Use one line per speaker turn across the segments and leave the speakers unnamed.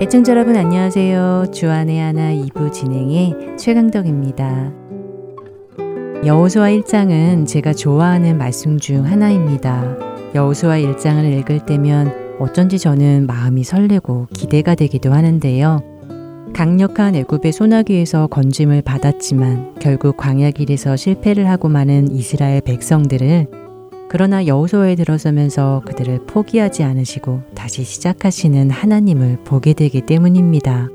애청자 여러분 안녕하세요. 주안의 하나 2부 진행의 최강덕입니다. 여호수아 1장은 제가 좋아하는 말씀 중 하나입니다. 여호수아 1장을 읽을 때면 어쩐지 저는 마음이 설레고 기대가 되기도 하는데요. 강력한 애굽의 소나기에서 건짐을 받았지만 결국 광야 길에서 실패를 하고 마는 이스라엘 백성들을 그러나 여호수아에 들어서면서 그들을 포기하지 않으시고 다시 시작하시는 하나님을 보게 되기 때문입니다.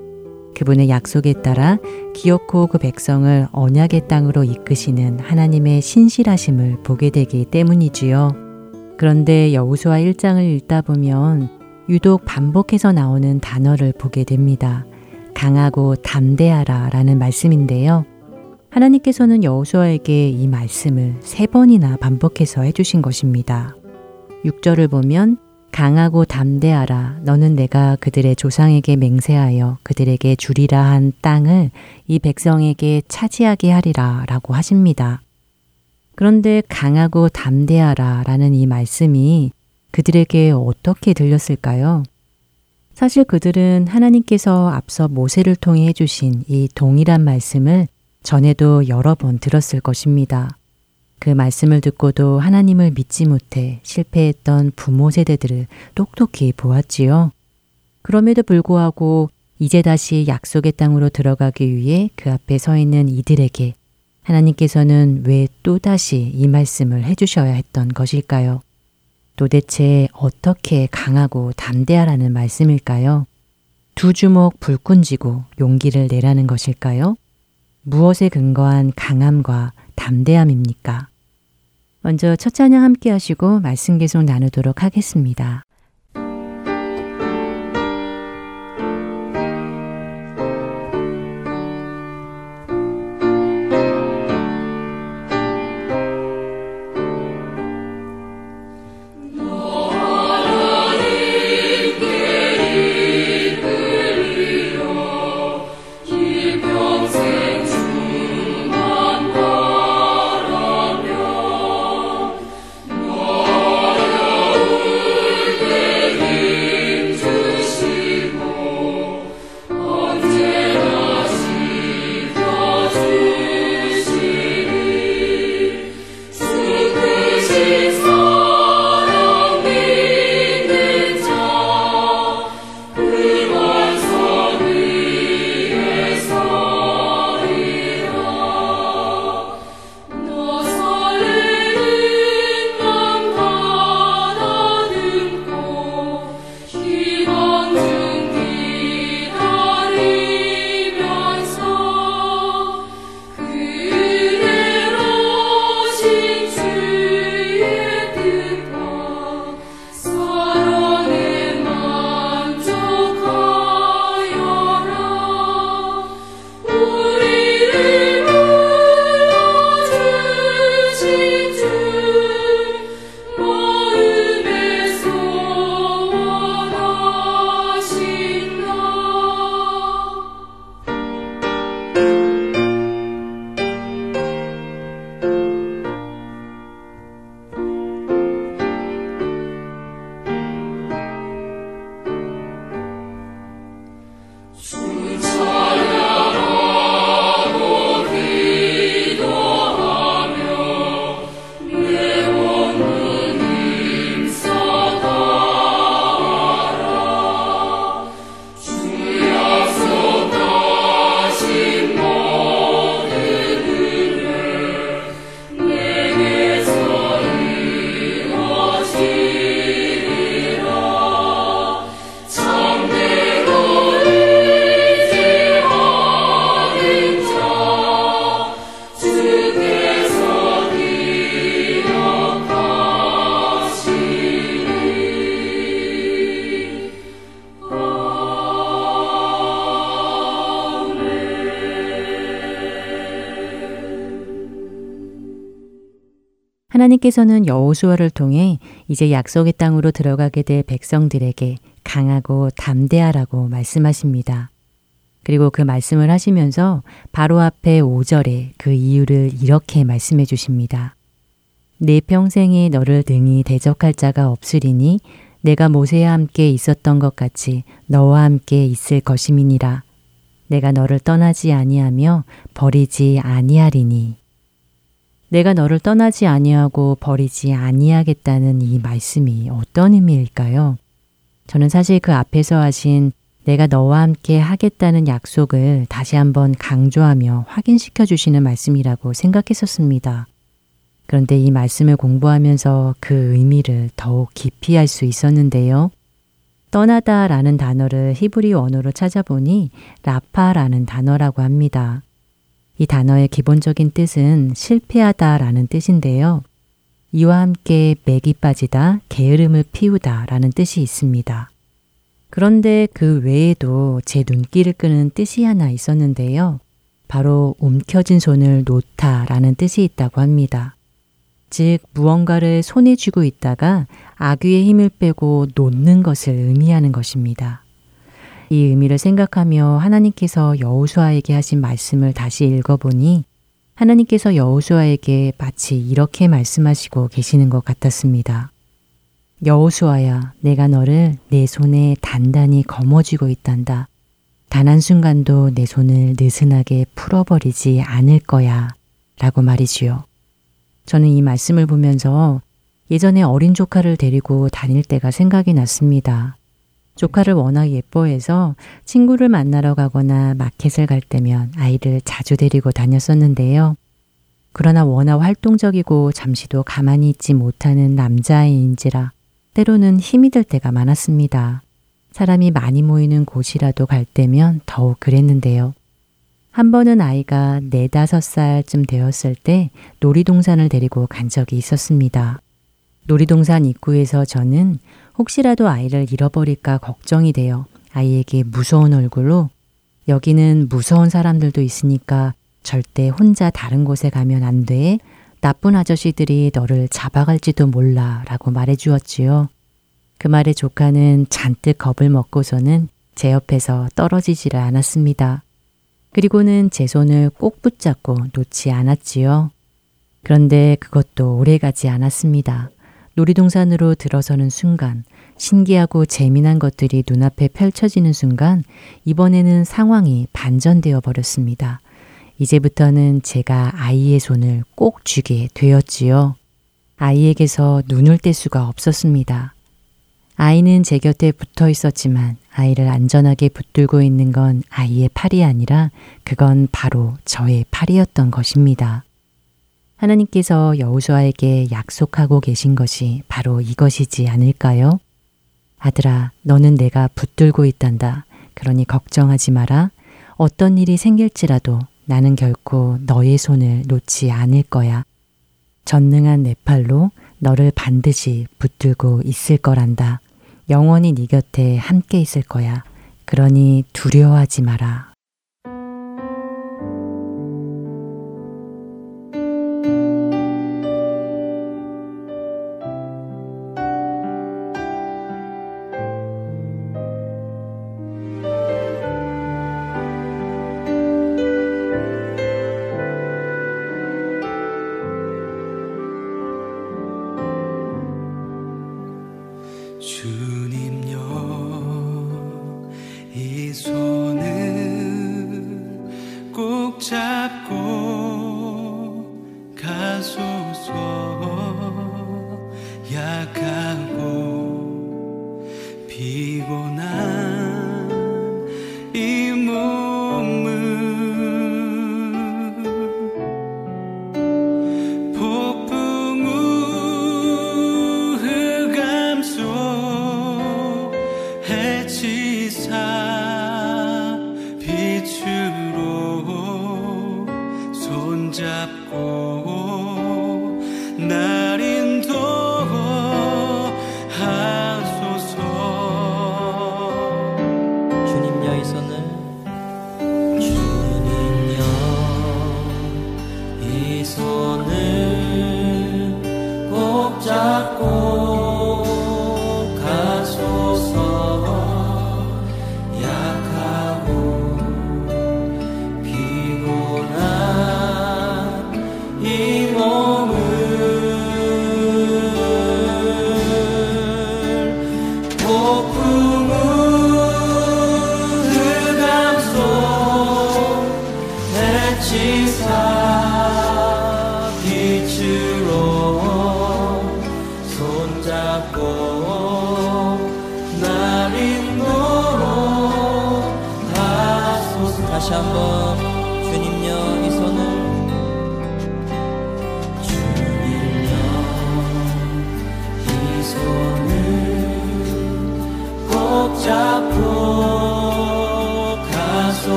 그분의 약속에 따라 기어코 그 백성을 언약의 땅으로 이끄시는 하나님의 신실하심을 보게 되기 때문이지요. 그런데 여호수아 1장을 읽다 보면 유독 반복해서 나오는 단어를 보게 됩니다. 강하고 담대하라 라는 말씀인데요. 하나님께서는 여호수아에게 이 말씀을 세 번이나 반복해서 해주신 것입니다. 6절을 보면 강하고 담대하라 너는 내가 그들의 조상에게 맹세하여 그들에게 주리라 한 땅을 이 백성에게 차지하게 하리라 라고 하십니다. 그런데 강하고 담대하라 라는 이 말씀이 그들에게 어떻게 들렸을까요? 사실 그들은 하나님께서 앞서 모세를 통해 해주신 이 동일한 말씀을 전에도 여러 번 들었을 것입니다. 그 말씀을 듣고도 하나님을 믿지 못해 실패했던 부모 세대들을 똑똑히 보았지요. 그럼에도 불구하고 이제 다시 약속의 땅으로 들어가기 위해 그 앞에 서 있는 이들에게 하나님께서는 왜 또다시 이 말씀을 해주셔야 했던 것일까요? 도대체 어떻게 강하고 담대하라는 말씀일까요? 두 주먹 불끈 쥐고 용기를 내라는 것일까요? 무엇에 근거한 강함과 담대함입니까? 먼저 첫 찬양 함께 하시고 말씀 계속 나누도록 하겠습니다. 하나님께서는 여호수아를 통해 이제 약속의 땅으로 들어가게 될 백성들에게 강하고 담대하라고 말씀하십니다. 그리고 그 말씀을 하시면서 바로 앞에 5절에 그 이유를 이렇게 말씀해 주십니다. 내 평생에 너를 등이 대적할 자가 없으리니 내가 모세와 함께 있었던 것 같이 너와 함께 있을 것임이니라. 내가 너를 떠나지 아니하며 버리지 아니하리니. 내가 너를 떠나지 아니하고 버리지 아니하겠다는 이 말씀이 어떤 의미일까요? 저는 사실 그 앞에서 하신 내가 너와 함께 하겠다는 약속을 다시 한번 강조하며 확인시켜 주시는 말씀이라고 생각했었습니다. 그런데 이 말씀을 공부하면서 그 의미를 더욱 깊이 할수 있었는데요. 떠나다 라는 단어를 히브리 원어로 찾아보니 라파라는 단어라고 합니다. 이 단어의 기본적인 뜻은 실패하다 라는 뜻인데요. 이와 함께 맥이 빠지다, 게으름을 피우다 라는 뜻이 있습니다. 그런데 그 외에도 제 눈길을 끄는 뜻이 하나 있었는데요. 바로 움켜진 손을 놓다 라는 뜻이 있다고 합니다. 즉, 무언가를 손에 쥐고 있다가 아귀의 힘을 빼고 놓는 것을 의미하는 것입니다. 이 의미를 생각하며 하나님께서 여우수아에게 하신 말씀을 다시 읽어보니 하나님께서 여우수아에게 마치 이렇게 말씀하시고 계시는 것 같았습니다. 여우수아야, 내가 너를 내 손에 단단히 거머쥐고 있단다. 단 한순간도 내 손을 느슨하게 풀어버리지 않을 거야. 라고 말이지요. 저는 이 말씀을 보면서 예전에 어린 조카를 데리고 다닐 때가 생각이 났습니다. 조카를 워낙 예뻐해서 친구를 만나러 가거나 마켓을 갈 때면 아이를 자주 데리고 다녔었는데요. 그러나 워낙 활동적이고 잠시도 가만히 있지 못하는 남자아이인지라 때로는 힘이 들 때가 많았습니다. 사람이 많이 모이는 곳이라도 갈 때면 더욱 그랬는데요. 한 번은 아이가 네다섯 살쯤 되었을 때 놀이동산을 데리고 간 적이 있었습니다. 놀이동산 입구에서 저는 혹시라도 아이를 잃어버릴까 걱정이 되어 아이에게 무서운 얼굴로 여기는 무서운 사람들도 있으니까 절대 혼자 다른 곳에 가면 안 돼. 나쁜 아저씨들이 너를 잡아갈지도 몰라 라고 말해 주었지요. 그 말에 조카는 잔뜩 겁을 먹고서는 제 옆에서 떨어지지를 않았습니다. 그리고는 제 손을 꼭 붙잡고 놓지 않았지요. 그런데 그것도 오래 가지 않았습니다. 놀이동산으로 들어서는 순간 신기하고 재미난 것들이 눈앞에 펼쳐지는 순간 이번에는 상황이 반전되어 버렸습니다. 이제부터는 제가 아이의 손을 꼭 쥐게 되었지요. 아이에게서 눈을 뗄 수가 없었습니다. 아이는 제 곁에 붙어 있었지만 아이를 안전하게 붙들고 있는 건 아이의 팔이 아니라 그건 바로 저의 팔이었던 것입니다. 하나님께서 여우수아에게 약속하고 계신 것이 바로 이것이지 않을까요? 아들아, 너는 내가 붙들고 있단다. 그러니 걱정하지 마라. 어떤 일이 생길지라도 나는 결코 너의 손을 놓지 않을 거야. 전능한 내 팔로 너를 반드시 붙들고 있을 거란다. 영원히 네 곁에 함께 있을 거야. 그러니 두려워하지 마라.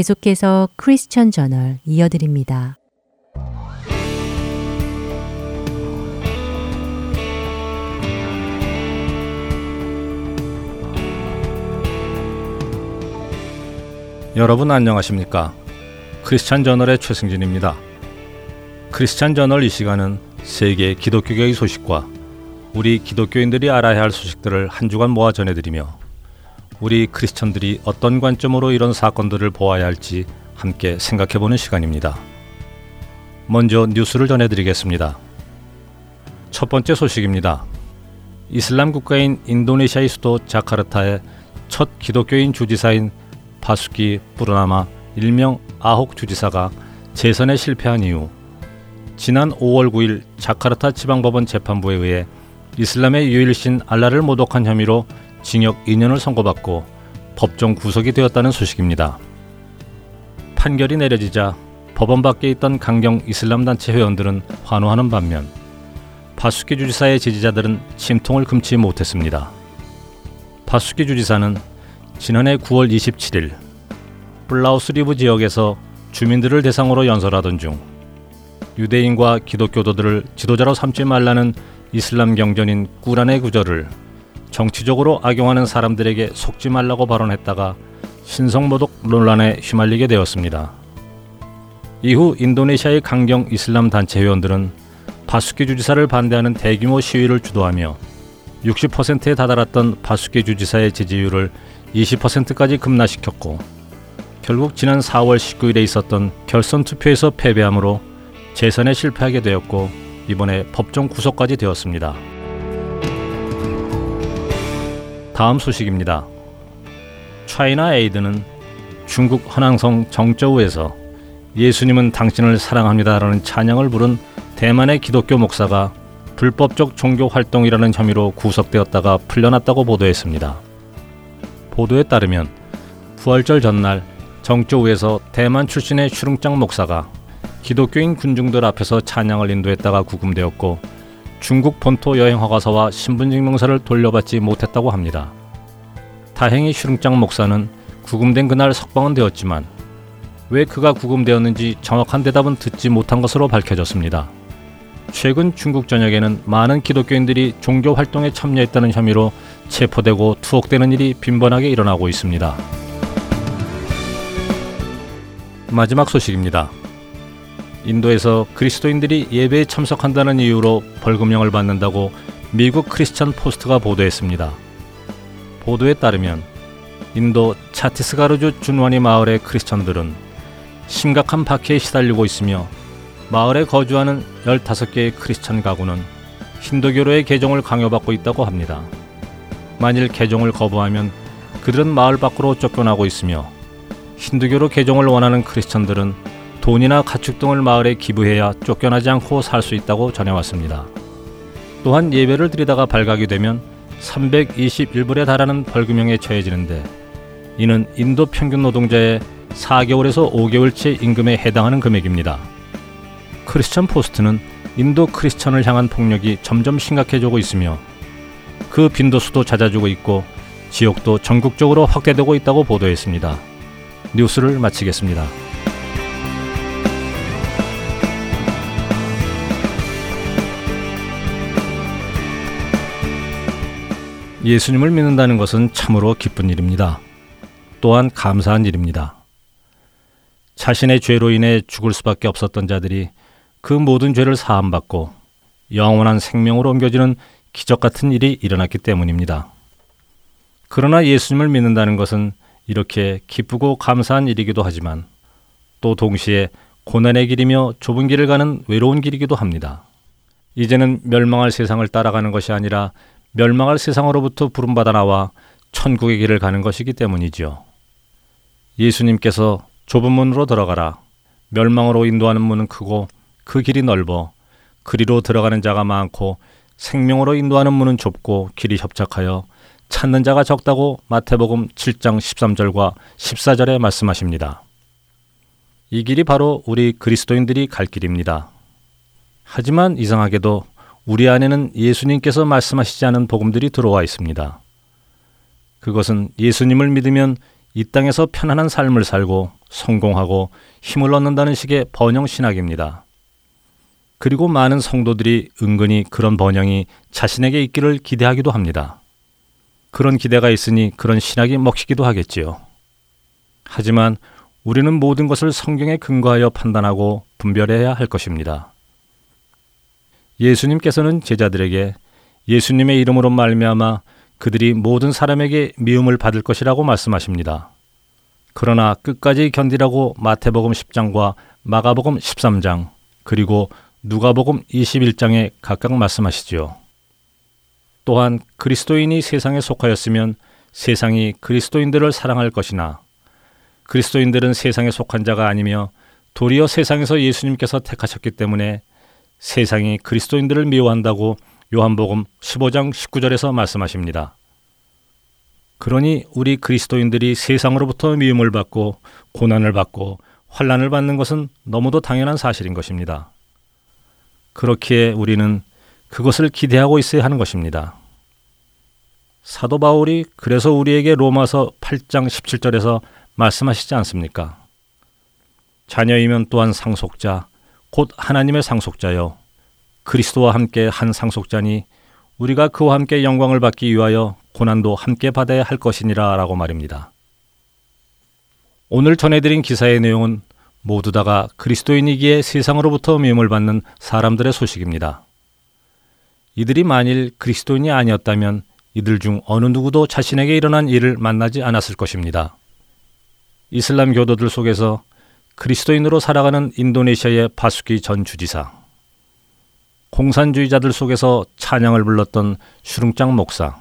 계속해서 크리스천 저널 이어드립니다.
여러분 안녕하십니까? 크리스찬 저널의 최승진입니다. 크리스찬 저널 이 시간은 세계 기독교계의 소식과 우리 기독교인들이 알아야 할 소식들을 한 주간 모아 전해드리며 우리 크리스천들이 어떤 관점으로 이런 사건들을 보아야 할지 함께 생각해 보는 시간입니다. 먼저 뉴스를 전해드리겠습니다. 첫 번째 소식입니다. 이슬람 국가인 인도네시아의 수도 자카르타의 첫 기독교인 주지사인 파수키 뿌르나마 일명 아혹 주지사가 재선에 실패한 이후 지난 5월 9일 자카르타 지방법원 재판부에 의해 이슬람의 유일신 알라를 모독한 혐의로 징역 2년을 선고받고 법정 구속이 되었다는 소식입니다. 판결이 내려지자 법원 밖에 있던 강경 이슬람 단체 회원들은 환호하는 반면 바수키 주지사의 지지자들은 침통을 금치 못했습니다. 바수키 주지사는 지난해 9월 27일 풀라우 스리부 지역에서 주민들을 대상으로 연설하던 중 유대인과 기독교도들을 지도자로 삼지 말라는 이슬람 경전인 꾸란의 구절을 정치적으로 악용하는 사람들에게 속지 말라고 발언했다가 신성모독 논란에 휘말리게 되었습니다. 이후 인도네시아의 강경 이슬람 단체 회원들은 바수키 주지사를 반대하는 대규모 시위를 주도하며 60%에 다다랐던 바수키 주지사의 지지율을 20%까지 급락시켰고 결국 지난 4월 19일에 있었던 결선 투표에서 패배함으로 재선에 실패하게 되었고 이번에 법정 구속까지 되었습니다. 다음 소식입니다. 차이나 에이드는 중국 허낭성 정저우에서 예수님은 당신을 사랑합니다라는 찬양을 부른 대만의 기독교 목사가 불법적 종교 활동이라는 혐의로 구속되었다가 풀려났다고 보도했습니다. 보도에 따르면 부활절 전날 정조우에서 대만 출신의 슈릉짱 목사가 기독교인 군중들 앞에서 찬양을 인도했다가 구금되었고 중국 본토 여행 허가서와 신분증명서를 돌려받지 못했다고 합니다. 다행히 슈릉짱 목사는 구금된 그날 석방은 되었지만 왜 그가 구금되었는지 정확한 대답은 듣지 못한 것으로 밝혀졌습니다. 최근 중국 전역에는 많은 기독교인들이 종교 활동에 참여했다는 혐의로 체포되고 투옥되는 일이 빈번하게 일어나고 있습니다. 마지막 소식입니다. 인도에서 그리스도인들이 예배에 참석한다는 이유로 벌금형을 받는다고 미국 크리스천 포스트가 보도했습니다. 보도에 따르면 인도 차티스가르주 준와니 마을의 크리스천들은 심각한 박해에 시달리고 있으며 마을에 거주하는 15개의 크리스천 가구는 힌두교로의 개종을 강요받고 있다고 합니다. 만일 개종을 거부하면 그들은 마을 밖으로 쫓겨나고 있으며 힌두교로 개종을 원하는 크리스천들은 돈이나 가축 등을 마을에 기부해야 쫓겨나지 않고 살 수 있다고 전해왔습니다. 또한 예배를 드리다가 발각이 되면 321불에 달하는 벌금형에 처해지는데 이는 인도 평균 노동자의 4개월에서 5개월치 임금에 해당하는 금액입니다. 크리스천 포스트는 인도 크리스천을 향한 폭력이 점점 심각해지고 있으며 그 빈도수도 잦아지고 있고 지역도 전국적으로 확대되고 있다고 보도했습니다. 뉴스를 마치겠습니다. 예수님을 믿는다는 것은 참으로 기쁜 일입니다. 또한 감사한 일입니다. 자신의 죄로 인해 죽을 수밖에 없었던 자들이 그 모든 죄를 사함받고 영원한 생명으로 옮겨지는 기적 같은 일이 일어났기 때문입니다. 그러나 예수님을 믿는다는 것은 이렇게 기쁘고 감사한 일이기도 하지만 또 동시에 고난의 길이며 좁은 길을 가는 외로운 길이기도 합니다. 이제는 멸망할 세상을 따라가는 것이 아니라 멸망할 세상으로부터 부름받아 나와 천국의 길을 가는 것이기 때문이지요. 예수님께서 좁은 문으로 들어가라. 멸망으로 인도하는 문은 크고 그 길이 넓어 그리로 들어가는 자가 많고 생명으로 인도하는 문은 좁고 길이 협착하여 찾는 자가 적다고 마태복음 7장 13절과 14절에 말씀하십니다. 이 길이 바로 우리 그리스도인들이 갈 길입니다. 하지만 이상하게도 우리 안에는 예수님께서 말씀하시지 않은 복음들이 들어와 있습니다. 그것은 예수님을 믿으면 이 땅에서 편안한 삶을 살고 성공하고 힘을 얻는다는 식의 번영 신학입니다. 그리고 많은 성도들이 은근히 그런 번영이 자신에게 있기를 기대하기도 합니다. 그런 기대가 있으니 그런 신학이 먹히기도 하겠지요. 하지만 우리는 모든 것을 성경에 근거하여 판단하고 분별해야 할 것입니다. 예수님께서는 제자들에게 예수님의 이름으로 말미암아 그들이 모든 사람에게 미움을 받을 것이라고 말씀하십니다. 그러나 끝까지 견디라고 마태복음 10장과 마가복음 13장 그리고 누가복음 21장에 각각 말씀하시지요. 또한 그리스도인이 세상에 속하였으면 세상이 그리스도인들을 사랑할 것이나 그리스도인들은 세상에 속한 자가 아니며 도리어 세상에서 예수님께서 택하셨기 때문에 세상이 그리스도인들을 미워한다고 요한복음 15장 19절에서 말씀하십니다. 그러니 우리 그리스도인들이 세상으로부터 미움을 받고 고난을 받고 환란을 받는 것은 너무도 당연한 사실인 것입니다. 그렇기에 우리는 그것을 기대하고 있어야 하는 것입니다. 사도 바울이 그래서 우리에게 로마서 8장 17절에서 말씀하시지 않습니까? 자녀이면 또한 상속자, 곧 하나님의 상속자여, 그리스도와 함께 한 상속자니 우리가 그와 함께 영광을 받기 위하여 고난도 함께 받아야 할 것이니라 라고 말입니다. 오늘 전해드린 기사의 내용은 모두 다가 그리스도인이기에 세상으로부터 미움을 받는 사람들의 소식입니다. 이들이 만일 그리스도인이 아니었다면 이들 중 어느 누구도 자신에게 일어난 일을 만나지 않았을 것입니다. 이슬람 교도들 속에서 그리스도인으로 살아가는 인도네시아의 바수키 전 주지사, 공산주의자들 속에서 찬양을 불렀던 슈룽짱 목사,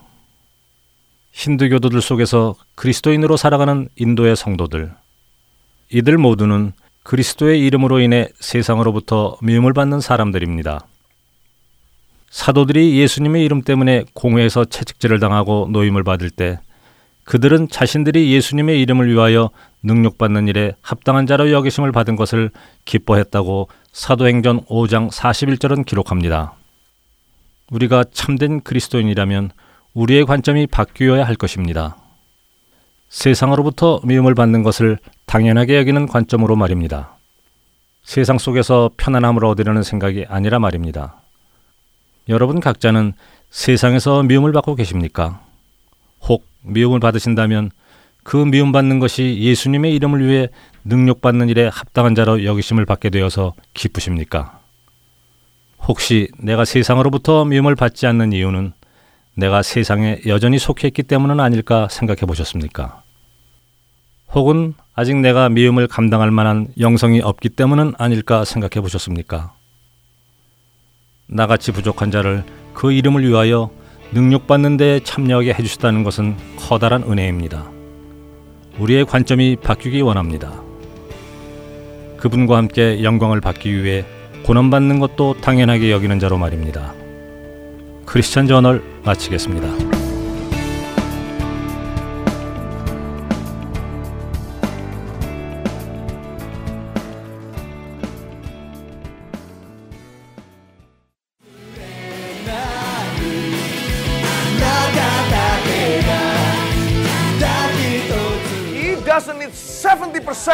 힌두교도들 속에서 그리스도인으로 살아가는 인도의 성도들, 이들 모두는 그리스도의 이름으로 인해 세상으로부터 미움을 받는 사람들입니다. 사도들이 예수님의 이름 때문에 공회에서 채찍질을 당하고 노임을 받을 때 그들은 자신들이 예수님의 이름을 위하여 능력받는 일에 합당한 자로 여기심을 받은 것을 기뻐했다고 사도행전 5장 41절은 기록합니다. 우리가 참된 그리스도인이라면 우리의 관점이 바뀌어야 할 것입니다. 세상으로부터 미움을 받는 것을 당연하게 여기는 관점으로 말입니다. 세상 속에서 편안함을 얻으려는 생각이 아니라 말입니다. 여러분 각자는 세상에서 미움을 받고 계십니까? 혹 미움을 받으신다면 그 미움받는 것이 예수님의 이름을 위해 능력받는 일에 합당한 자로 여기심을 받게 되어서 기쁘십니까? 혹시 내가 세상으로부터 미움을 받지 않는 이유는 내가 세상에 여전히 속해 있기 때문은 아닐까 생각해 보셨습니까? 혹은 아직 내가 미움을 감당할 만한 영성이 없기 때문은 아닐까 생각해 보셨습니까? 나같이 부족한 자를 그 이름을 위하여 능력받는 데 참여하게 해주셨다는 것은 커다란 은혜입니다. 우리의 관점이 바뀌기 원합니다. 그분과 함께 영광을 받기 위해 고난받는 것도 당연하게 여기는 자로 말입니다. 크리스천 저널 마치겠습니다.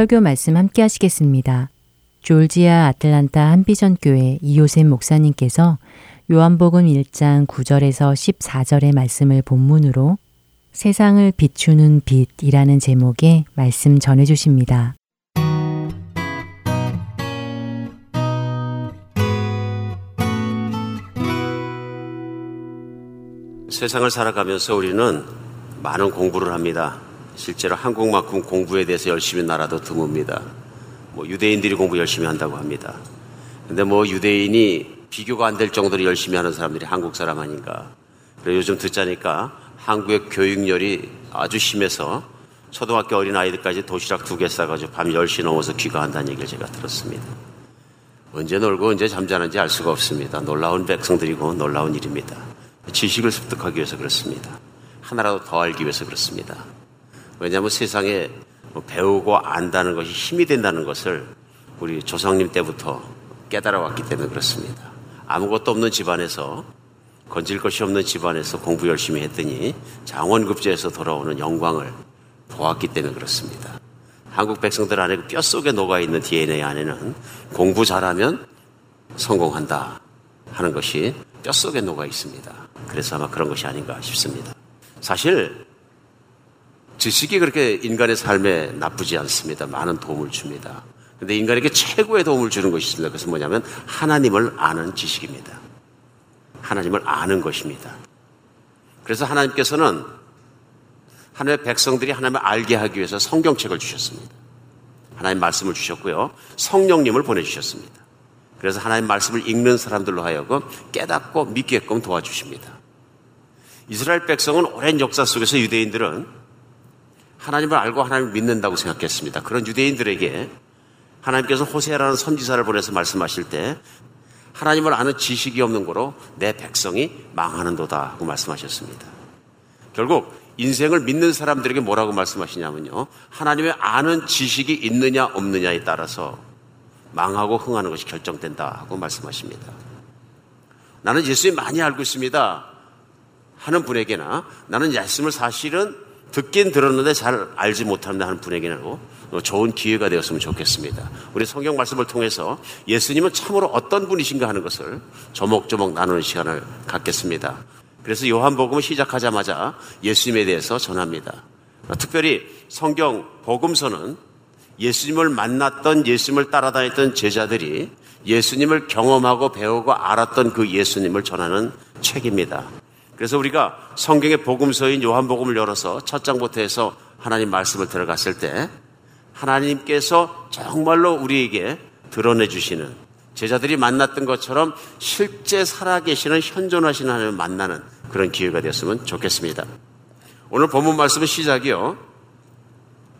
설교 말씀 함께 하시겠습니다. 졸지아 아틀란타 한비전 교회 이호셉 목사님께서 요한복음 1장 9절에서 14절의 말씀을 본문으로 세상을 비추는 빛이라는 제목의 말씀 전해 주십니다.
세상을 살아가면서 우리는 많은 공부를 합니다. 실제로 한국만큼 공부에 대해서 열심히 나라도 드뭅니다. 뭐 유대인들이 공부 열심히 한다고 합니다. 근데 뭐 유대인이 비교가 안 될 정도로 열심히 하는 사람들이 한국 사람 아닌가. 그래 요즘 듣자니까 한국의 교육열이 아주 심해서 초등학교 어린 아이들까지 도시락 두 개 싸가지고 밤 10시 넘어서 귀가한다는 얘기를 제가 들었습니다. 언제 놀고 언제 잠자는지 알 수가 없습니다. 놀라운 백성들이고 놀라운 일입니다. 지식을 습득하기 위해서 그렇습니다. 하나라도 더 알기 위해서 그렇습니다. 왜냐하면 세상에 뭐 배우고 안다는 것이 힘이 된다는 것을 우리 조상님 때부터 깨달아 왔기 때문에 그렇습니다. 아무것도 없는 집안에서 건질 것이 없는 집안에서 공부 열심히 했더니 장원급제에서 돌아오는 영광을 보았기 때문에 그렇습니다. 한국 백성들 안에 그 뼛속에 녹아있는 DNA 안에는 공부 잘하면 성공한다 하는 것이 뼛속에 녹아 있습니다. 그래서 아마 그런 것이 아닌가 싶습니다. 사실 지식이 그렇게 인간의 삶에 나쁘지 않습니다. 많은 도움을 줍니다. 근데 인간에게 최고의 도움을 주는 것이 있습니다. 그것은 뭐냐면 하나님을 아는 지식입니다. 하나님을 아는 것입니다. 그래서 하나님께서는 하나님의 백성들이 하나님을 알게 하기 위해서 성경책을 주셨습니다. 하나님 말씀을 주셨고요. 성령님을 보내주셨습니다. 그래서 하나님 말씀을 읽는 사람들로 하여금 깨닫고 믿게끔 도와주십니다. 이스라엘 백성은 오랜 역사 속에서 유대인들은 하나님을 알고 하나님을 믿는다고 생각했습니다. 그런 유대인들에게 하나님께서 호세라는 선지자를 보내서 말씀하실 때 하나님을 아는 지식이 없는 거로 내 백성이 망하는도다 하고 말씀하셨습니다. 결국 인생을 믿는 사람들에게 뭐라고 말씀하시냐면요. 하나님의 아는 지식이 있느냐 없느냐에 따라서 망하고 흥하는 것이 결정된다 하고 말씀하십니다. 나는 예수님 많이 알고 있습니다. 하는 분에게나 나는 예수님을 사실은 듣긴 들었는데 잘 알지 못한다 하는 분에게는 좋은 기회가 되었으면 좋겠습니다. 우리 성경 말씀을 통해서 예수님은 참으로 어떤 분이신가 하는 것을 조목조목 나누는 시간을 갖겠습니다. 그래서 요한복음을 시작하자마자 예수님에 대해서 전합니다. 특별히 성경 복음서는 예수님을 만났던 예수님을 따라다녔던 제자들이 예수님을 경험하고 배우고 알았던 그 예수님을 전하는 책입니다. 그래서 우리가 성경의 복음서인 요한복음을 열어서 첫 장부터 해서 하나님 말씀을 들어갔을 때 하나님께서 정말로 우리에게 드러내 주시는 제자들이 만났던 것처럼 실제 살아계시는 현존하시는 하나님을 만나는 그런 기회가 되었으면 좋겠습니다. 오늘 본문 말씀은 시작이요.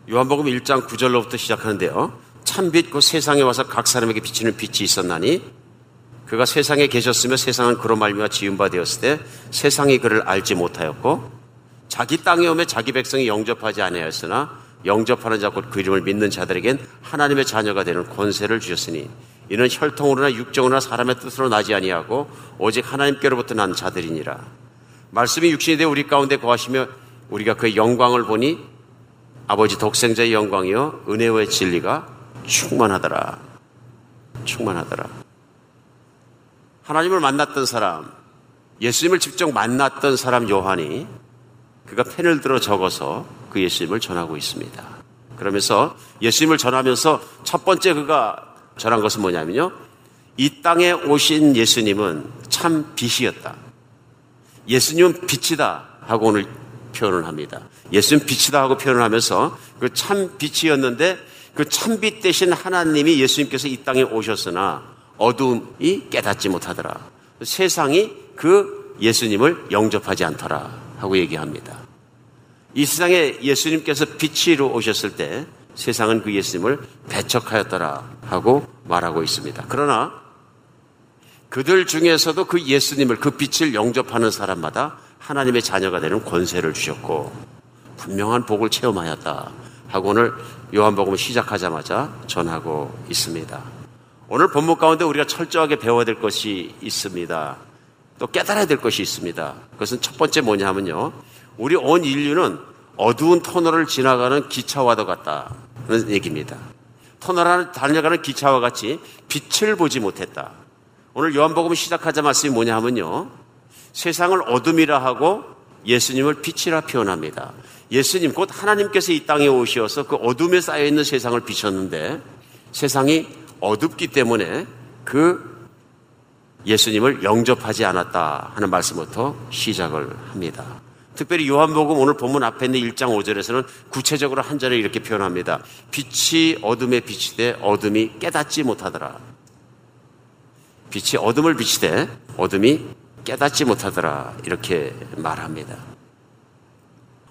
요한복음 1장 9절로부터 시작하는데요. 참빛 그 세상에 와서 각 사람에게 비치는 빛이 있었나니 그가 세상에 계셨으며 세상은 그로 말미암아 지은 바 되었을 때 세상이 그를 알지 못하였고 자기 땅에 오며 자기 백성이 영접하지 아니하였으나 영접하는 자 곧 그 이름을 믿는 자들에겐 하나님의 자녀가 되는 권세를 주셨으니 이는 혈통으로나 육정으로나 사람의 뜻으로 나지 아니하고 오직 하나님께로부터 난 자들이니라. 말씀이 육신이 되어 우리 가운데 거하시며 우리가 그의 영광을 보니 아버지 독생자의 영광이요 은혜의 진리가 충만하더라. 충만하더라 하나님을 만났던 사람, 예수님을 직접 만났던 사람 요한이 그가 펜을 들어 적어서 그 예수님을 전하고 있습니다. 그러면서 예수님을 전하면서 첫 번째 그가 전한 것은 뭐냐면요. 이 땅에 오신 예수님은 참 빛이었다. 예수님은 빛이다 하고 오늘 표현을 합니다. 예수님 빛이다 하고 표현을 하면서 그 참 빛이었는데 그 참 빛 대신 하나님이 예수님께서 이 땅에 오셨으나 어둠이 깨닫지 못하더라. 세상이 그 예수님을 영접하지 않더라 하고 얘기합니다. 이 세상에 예수님께서 빛으로 오셨을 때 세상은 그 예수님을 배척하였더라 하고 말하고 있습니다. 그러나 그들 중에서도 그 예수님을 그 빛을 영접하는 사람마다 하나님의 자녀가 되는 권세를 주셨고 분명한 복을 체험하였다 하고 오늘 요한복음을 시작하자마자 전하고 있습니다. 오늘 본문 가운데 우리가 철저하게 배워야 될 것이 있습니다. 또 깨달아야 될 것이 있습니다. 그것은 첫 번째 뭐냐면요. 우리 온 인류는 어두운 터널을 지나가는 기차와도 같다는 얘기입니다. 터널을 달려가는 기차와 같이 빛을 보지 못했다. 오늘 요한복음 시작하자 말씀이 뭐냐 하면요. 세상을 어둠이라 하고 예수님을 빛이라 표현합니다. 예수님 곧 하나님께서 이 땅에 오셔서 그 어둠에 쌓여 있는 세상을 비쳤는데 세상이 어둡기 때문에 그 예수님을 영접하지 않았다 하는 말씀부터 시작을 합니다. 특별히 요한복음 오늘 본문 앞에 있는 1장 5절에서는 구체적으로 한 절에 이렇게 표현합니다. 빛이 어둠에 비치되 어둠이 깨닫지 못하더라. 빛이 어둠을 비치되 어둠이 깨닫지 못하더라. 이렇게 말합니다.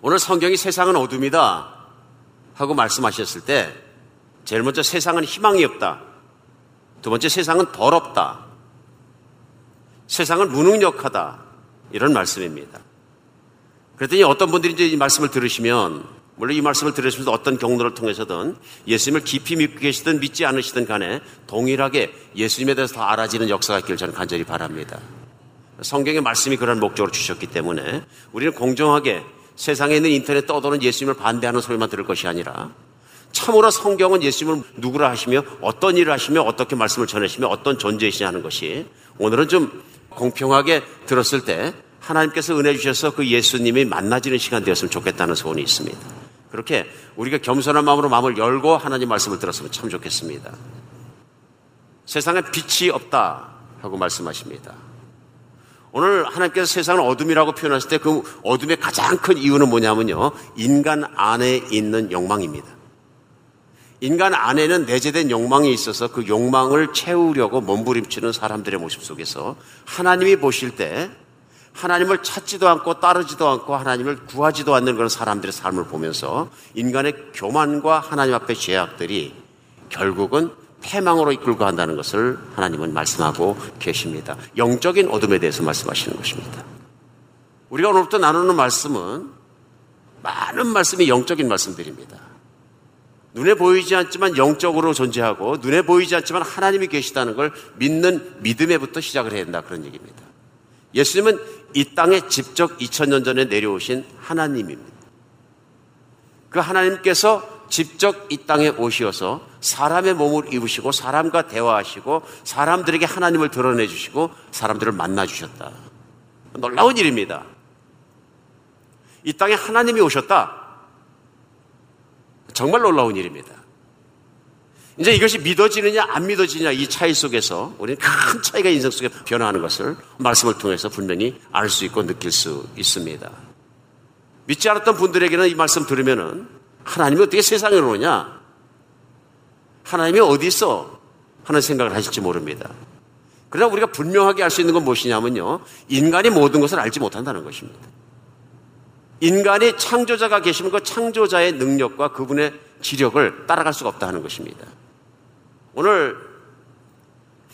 오늘 성경이 세상은 어둠이다 하고 말씀하셨을 때 제일 먼저 세상은 희망이 없다. 두 번째 세상은 더럽다. 세상은 무능력하다. 이런 말씀입니다. 그랬더니 어떤 분들이 이제 이 말씀을 들으시면 물론 이 말씀을 들으시면서 어떤 경로를 통해서든 예수님을 깊이 믿고 계시든 믿지 않으시든 간에 동일하게 예수님에 대해서 더 알아지는 역사가 있기를 저는 간절히 바랍니다. 성경의 말씀이 그런 목적으로 주셨기 때문에 우리는 공정하게 세상에 있는 인터넷 떠도는 예수님을 반대하는 소리만 들을 것이 아니라 참으로 성경은 예수님을 누구라 하시며 어떤 일을 하시며 어떻게 말씀을 전하시며 어떤 존재이시냐 하는 것이 오늘은 좀 공평하게 들었을 때 하나님께서 은혜 주셔서 그 예수님이 만나지는 시간 되었으면 좋겠다는 소원이 있습니다. 그렇게 우리가 겸손한 마음으로 마음을 열고 하나님 말씀을 들었으면 참 좋겠습니다. 세상에 빛이 없다 하고 말씀하십니다. 오늘 하나님께서 세상을 어둠이라고 표현하실 때 그 어둠의 가장 큰 이유는 뭐냐면요. 인간 안에 있는 욕망입니다. 인간 안에는 내재된 욕망이 있어서 그 욕망을 채우려고 몸부림치는 사람들의 모습 속에서 하나님이 보실 때 하나님을 찾지도 않고 따르지도 않고 하나님을 구하지도 않는 그런 사람들의 삶을 보면서 인간의 교만과 하나님 앞의 죄악들이 결국은 패망으로 이끌고 간다는 것을 하나님은 말씀하고 계십니다. 영적인 어둠에 대해서 말씀하시는 것입니다. 우리가 오늘부터 나누는 말씀은 많은 말씀이 영적인 말씀들입니다. 눈에 보이지 않지만 영적으로 존재하고 눈에 보이지 않지만 하나님이 계시다는 걸 믿는 믿음에부터 시작을 해야 된다 그런 얘기입니다. 예수님은 이 땅에 직접 2000년 전에 내려오신 하나님입니다. 그 하나님께서 직접 이 땅에 오시어서 사람의 몸을 입으시고 사람과 대화하시고 사람들에게 하나님을 드러내 주시고 사람들을 만나 주셨다. 놀라운 일입니다. 이 땅에 하나님이 오셨다. 정말 놀라운 일입니다. 이제 이것이 믿어지느냐 안 믿어지느냐 이 차이 속에서 우리는 큰 차이가 인생 속에 변화하는 것을 말씀을 통해서 분명히 알 수 있고 느낄 수 있습니다. 믿지 않았던 분들에게는 이 말씀 들으면은 하나님이 어떻게 세상에 오느냐? 하나님이 어디 있어? 하는 생각을 하실지 모릅니다. 그러나 우리가 분명하게 알 수 있는 건 무엇이냐면요. 인간이 모든 것을 알지 못한다는 것입니다. 인간이 창조자가 계시면 그 창조자의 능력과 그분의 지력을 따라갈 수가 없다는 것입니다. 오늘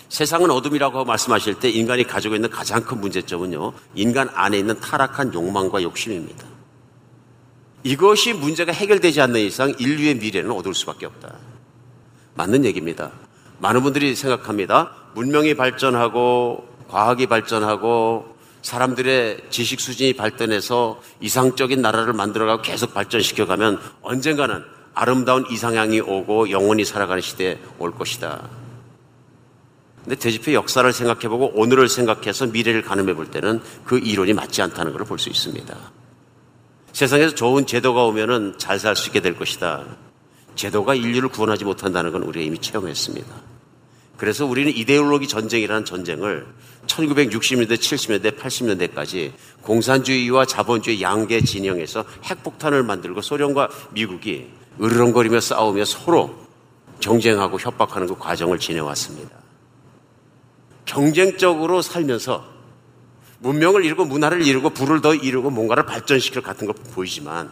세상은 어둠이라고 말씀하실 때 인간이 가지고 있는 가장 큰 문제점은요, 인간 안에 있는 타락한 욕망과 욕심입니다. 이것이 문제가 해결되지 않는 이상 인류의 미래는 어두울 수밖에 없다. 맞는 얘기입니다. 많은 분들이 생각합니다. 문명이 발전하고 과학이 발전하고 사람들의 지식 수준이 발전해서 이상적인 나라를 만들어가고 계속 발전시켜가면 언젠가는 아름다운 이상향이 오고 영원히 살아가는 시대에 올 것이다. 근데 대집회 역사를 생각해보고 오늘을 생각해서 미래를 가늠해 볼 때는 그 이론이 맞지 않다는 것을 볼수 있습니다. 세상에서 좋은 제도가 오면은 잘 살 수 있게 될 것이다. 제도가 인류를 구원하지 못한다는 건 우리가 이미 체험했습니다. 그래서 우리는 이데올로기 전쟁이라는 전쟁을 1960년대, 70년대, 80년대까지 공산주의와 자본주의 양계 진영에서 핵폭탄을 만들고 소련과 미국이 으르렁거리며 싸우며 서로 경쟁하고 협박하는 그 과정을 지내왔습니다. 경쟁적으로 살면서 문명을 이루고 문화를 이루고 부를 더 이루고 뭔가를 발전시킬 같은 것 보이지만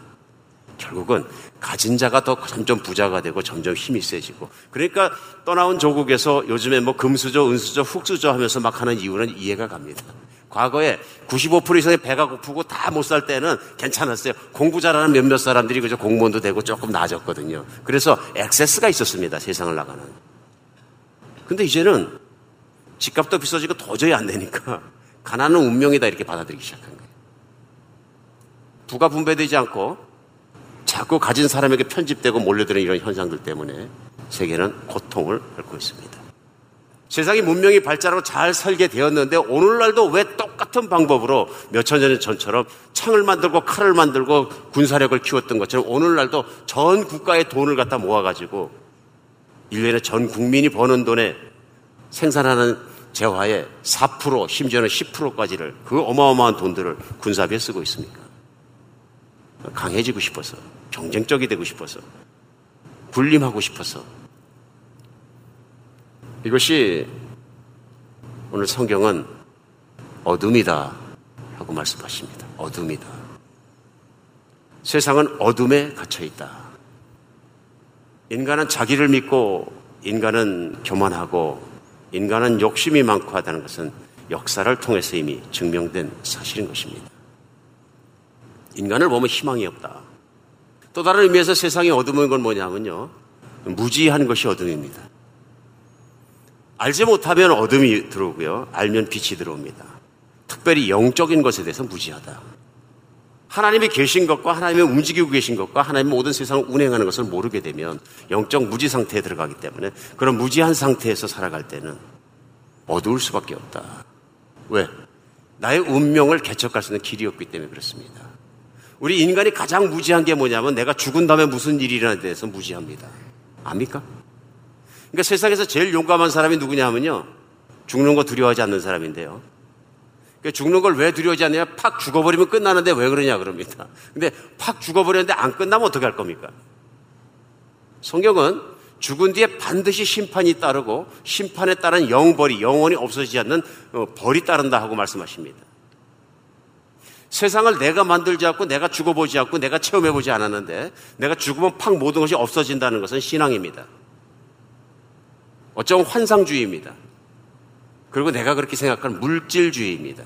결국은 가진 자가 더 점점 부자가 되고 점점 힘이 세지고 그러니까 떠나온 조국에서 요즘에 뭐 금수저, 은수저, 훅수저 하면서 막 하는 이유는 이해가 갑니다. 과거에 95% 이상의 배가 고프고 다 못 살 때는 괜찮았어요. 공부 잘하는 몇몇 사람들이 그저 공무원도 되고 조금 나아졌거든요. 그래서 액세스가 있었습니다. 세상을 나가는. 근데 이제는 집값도 비싸지고 도저히 안 되니까 가난은 운명이다 이렇게 받아들이기 시작한 거예요. 부가 분배되지 않고 자꾸 가진 사람에게 편집되고 몰려드는 이런 현상들 때문에 세계는 고통을 앓고 있습니다. 세상이 문명이 발달하고 잘 설계되었는데 오늘날도 왜 똑같은 방법으로 몇천 년 전처럼 창을 만들고 칼을 만들고 군사력을 키웠던 것처럼 오늘날도 전 국가의 돈을 갖다 모아가지고 1년에 전 국민이 버는 돈에 생산하는 재화의 4% 심지어는 10%까지를 그 어마어마한 돈들을 군사비에 쓰고 있습니까? 강해지고 싶어서 경쟁적이 되고 싶어서 군림하고 싶어서 이것이 오늘 성경은 어둠이다 하고 말씀하십니다. 어둠이다. 세상은 어둠에 갇혀 있다. 인간은 자기를 믿고 인간은 교만하고 인간은 욕심이 많고 하다는 것은 역사를 통해서 이미 증명된 사실인 것입니다. 인간을 보면 희망이 없다. 또 다른 의미에서 세상에 어둠인 건 뭐냐면요. 무지한 것이 어둠입니다. 알지 못하면 어둠이 들어오고요. 알면 빛이 들어옵니다. 특별히 영적인 것에 대해서 무지하다. 하나님이 계신 것과 하나님이 움직이고 계신 것과 하나님이 모든 세상을 운행하는 것을 모르게 되면 영적 무지 상태에 들어가기 때문에 그런 무지한 상태에서 살아갈 때는 어두울 수밖에 없다. 왜? 나의 운명을 개척할 수 있는 길이 없기 때문에 그렇습니다. 우리 인간이 가장 무지한 게 뭐냐면 내가 죽은 다음에 무슨 일이 일어나에 대해서 무지합니다. 압니까? 그러니까 세상에서 제일 용감한 사람이 누구냐 하면요. 죽는 거 두려워하지 않는 사람인데요. 그러니까 죽는 걸 왜 두려워하지 않느냐? 팍 죽어버리면 끝나는데 왜 그러냐 그럽니다. 근데 팍 죽어버렸는데 안 끝나면 어떻게 할 겁니까? 성경은 죽은 뒤에 반드시 심판이 따르고 심판에 따른 영벌이 영원히 없어지지 않는 어, 벌이 따른다 하고 말씀하십니다. 세상을 내가 만들지 않고 내가 죽어보지 않고 내가 체험해보지 않았는데 내가 죽으면 팍 모든 것이 없어진다는 것은 신앙입니다. 어쩌면 환상주의입니다. 그리고 내가 그렇게 생각하는 물질주의입니다.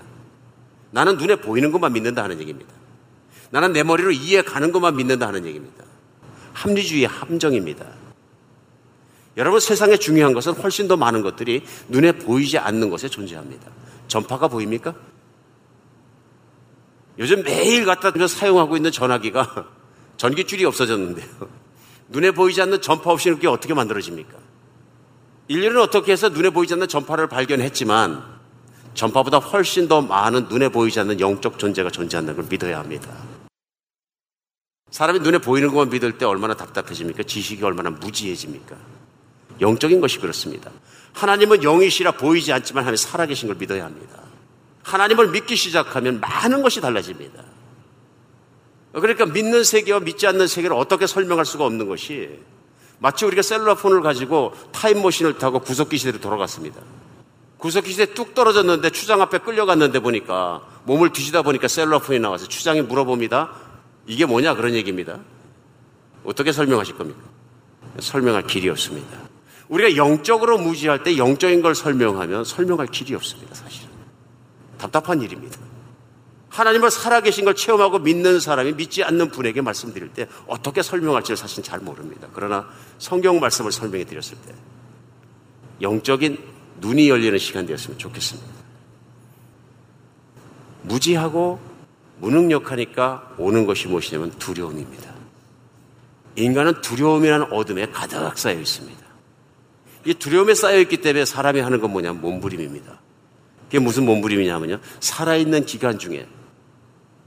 나는 눈에 보이는 것만 믿는다 하는 얘기입니다. 나는 내 머리로 이해 가는 것만 믿는다 하는 얘기입니다. 합리주의의 함정입니다. 여러분 세상에 중요한 것은 훨씬 더 많은 것들이 눈에 보이지 않는 것에 존재합니다. 전파가 보입니까? 요즘 매일 갖다 사용하고 있는 전화기가 전기줄이 없어졌는데요. 눈에 보이지 않는 전파 없이는 그게 어떻게 만들어집니까? 인류는 어떻게 해서 눈에 보이지 않는 전파를 발견했지만 전파보다 훨씬 더 많은 눈에 보이지 않는 영적 존재가 존재한다는 걸 믿어야 합니다. 사람이 눈에 보이는 것만 믿을 때 얼마나 답답해집니까? 지식이 얼마나 무지해집니까? 영적인 것이 그렇습니다. 하나님은 영이시라 보이지 않지만 하나님 살아계신 걸 믿어야 합니다. 하나님을 믿기 시작하면 많은 것이 달라집니다. 그러니까 믿는 세계와 믿지 않는 세계를 어떻게 설명할 수가 없는 것이 마치 우리가 셀러폰을 가지고 타임머신을 타고 구석기 시대로 돌아갔습니다. 구석기 시대에 뚝 떨어졌는데 추장 앞에 끌려갔는데 보니까 몸을 뒤지다 보니까 셀러폰이 나와서 추장이 물어봅니다. 이게 뭐냐 그런 얘기입니다. 어떻게 설명하실 겁니까? 설명할 길이 없습니다. 우리가 영적으로 무지할 때 영적인 걸 설명하면 설명할 길이 없습니다, 사실은. 답답한 일입니다. 하나님을 살아계신 걸 체험하고 믿는 사람이 믿지 않는 분에게 말씀드릴 때 어떻게 설명할지를 사실 잘 모릅니다. 그러나 성경 말씀을 설명해 드렸을 때 영적인 눈이 열리는 시간 되었으면 좋겠습니다. 무지하고 무능력하니까 오는 것이 무엇이냐면 두려움입니다. 인간은 두려움이라는 어둠에 가득 쌓여 있습니다. 이 두려움에 쌓여 있기 때문에 사람이 하는 건 뭐냐면 몸부림입니다. 그게 무슨 몸부림이냐면요. 살아있는 기간 중에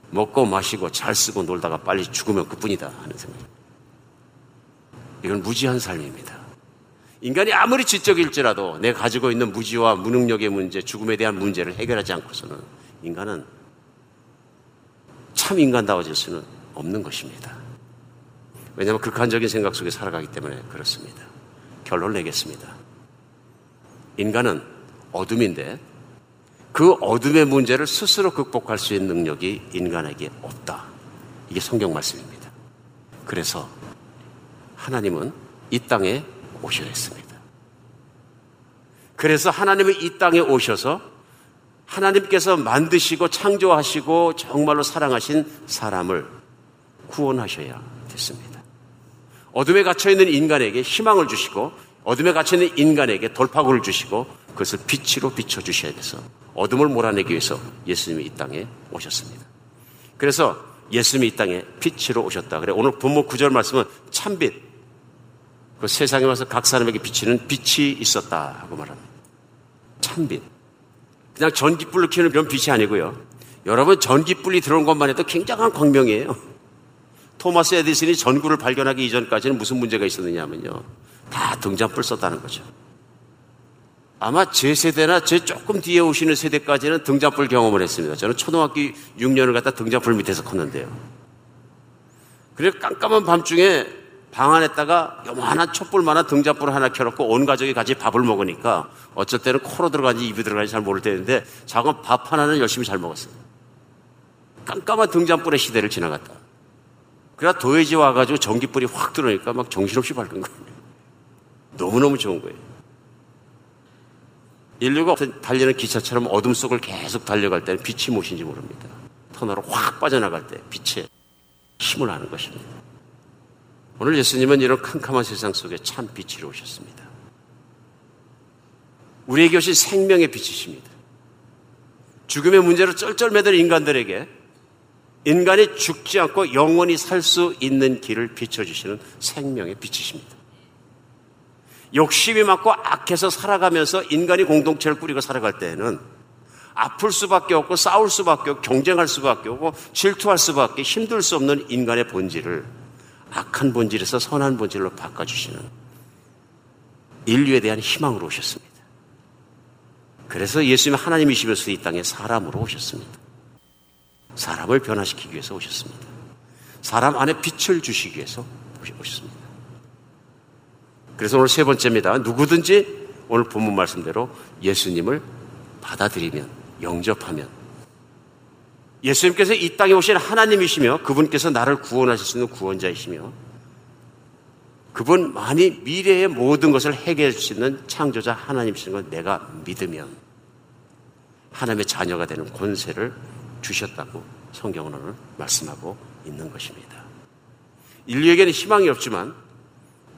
먹고 마시고 잘 쓰고 놀다가 빨리 죽으면 그뿐이다 하는 생각. 이건 무지한 삶입니다. 인간이 아무리 지적일지라도 내가 가지고 있는 무지와 무능력의 문제, 죽음에 대한 문제를 해결하지 않고서는 인간은 참 인간다워질 수는 없는 것입니다. 왜냐하면 극한적인 생각 속에 살아가기 때문에 그렇습니다. 결론을 내겠습니다. 인간은 어둠인데 그 어둠의 문제를 스스로 극복할 수 있는 능력이 인간에게 없다. 이게 성경 말씀입니다. 그래서 하나님은 이 땅에 오셔야 했습니다. 그래서 하나님은 이 땅에 오셔서 하나님께서 만드시고 창조하시고 정말로 사랑하신 사람을 구원하셔야 됐습니다. 어둠에 갇혀있는 인간에게 희망을 주시고 어둠에 갇혀있는 인간에게 돌파구를 주시고 그것을 빛으로 비춰주셔야 돼서 어둠을 몰아내기 위해서 예수님이 이 땅에 오셨습니다. 그래서 예수님이 이 땅에 빛으로 오셨다. 그래 오늘 본문 구절 말씀은 참빛. 그 세상에 와서 각 사람에게 비치는 빛이 있었다 하고 말합니다. 참빛. 그냥 전기불로 키우는 그런 빛이 아니고요. 여러분 전기불이 들어온 것만 해도 굉장한 광명이에요. 토마스 에디슨이 전구를 발견하기 이전까지는 무슨 문제가 있었느냐면요. 다 등잔불 썼다는 거죠. 아마 제 세대나 제 조금 뒤에 오시는 세대까지는 등잔불 경험을 했습니다. 저는 초등학교 6년을 갖다 등잔불 밑에서 컸는데요. 그래서 깜깜한 밤중에 방 안에다가 요만한 촛불만한 등잔불 하나 켜놓고 온 가족이 같이 밥을 먹으니까 어쩔 때는 코로 들어가는지 입에 들어가는지 잘 모를 때인데 작은 밥 하나는 열심히 잘 먹었어요. 깜깜한 등잔불의 시대를 지나갔다. 그래야 도해지 와가지고 전기불이 확 들어오니까 막 정신없이 밝은 거예요. 너무너무 좋은 거예요. 인류가 달리는 기차처럼 어둠 속을 계속 달려갈 때는 빛이 무엇인지 모릅니다. 터널을 확 빠져나갈 때 빛에 힘을 하는 것입니다. 오늘 예수님은 이런 캄캄한 세상 속에 참 빛으로 오셨습니다. 우리에게 오신 생명의 빛이십니다. 죽음의 문제로 쩔쩔매던 인간들에게 인간이 죽지 않고 영원히 살 수 있는 길을 비춰주시는 생명의 빛이십니다. 욕심이 많고 악해서 살아가면서 인간이 공동체를 꾸리고 살아갈 때에는 아플 수밖에 없고 싸울 수밖에 없고 경쟁할 수밖에 없고 질투할 수밖에 힘들 수 없는 인간의 본질을 악한 본질에서 선한 본질로 바꿔주시는 인류에 대한 희망으로 오셨습니다. 그래서 예수님은 하나님이시면서 이 땅에 사람으로 오셨습니다. 사람을 변화시키기 위해서 오셨습니다. 사람 안에 빛을 주시기 위해서 오셨습니다. 그래서 오늘 세 번째입니다. 누구든지 오늘 본문 말씀대로 예수님을 받아들이면, 영접하면, 예수님께서 이 땅에 오신 하나님이시며 그분께서 나를 구원하실 수 있는 구원자이시며 그분 만이 미래의 모든 것을 해결할 수 있는 창조자 하나님이신 걸 내가 믿으면 하나님의 자녀가 되는 권세를 주셨다고 성경은 오늘 말씀하고 있는 것입니다. 인류에게는 희망이 없지만